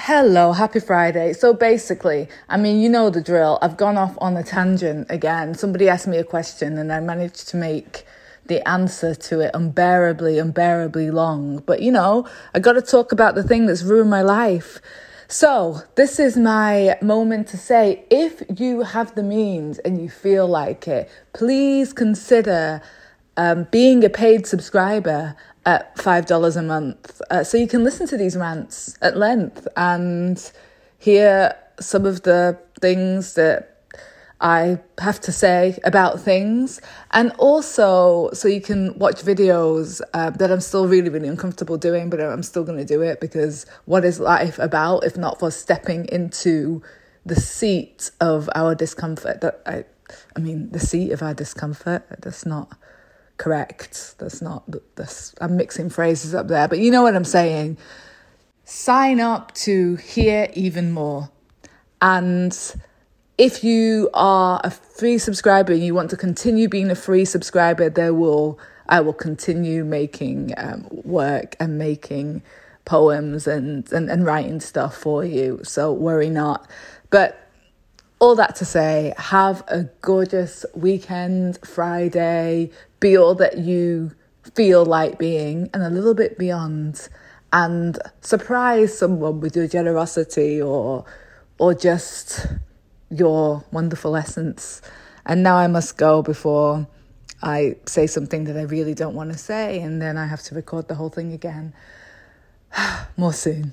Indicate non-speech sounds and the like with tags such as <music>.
Hello, happy Friday. So basically, I mean, you know the drill. I've gone off on a tangent again. Somebody asked me a question and I managed to make the answer to it unbearably, unbearably long. But you know, I got to talk about the thing that's ruined my life. So, this is my moment to say if you have the means and you feel like it, please consider um, being a paid subscriber at $5 a month. Uh, so you can listen to these rants at length and hear some of the things that I have to say about things. And also, so you can watch videos uh, that I'm still really, really uncomfortable doing, but I'm still going to do it because what is life about if not for stepping into the seat of our discomfort? That I, I mean, the seat of our discomfort. That's not correct. That's not that's, I'm mixing phrases up there, but you know what I'm saying. Sign up to hear even more. And if you are a free subscriber and you want to continue being a free subscriber, there will I will continue making um, work and making poems and, and, and writing stuff for you. So worry not. But all that to say, have a gorgeous weekend, Friday, be all that you feel like being and a little bit beyond, and surprise someone with your generosity or or just your wonderful essence. And now I must go before I say something that I really don't want to say, and then I have to record the whole thing again. <sighs> More soon.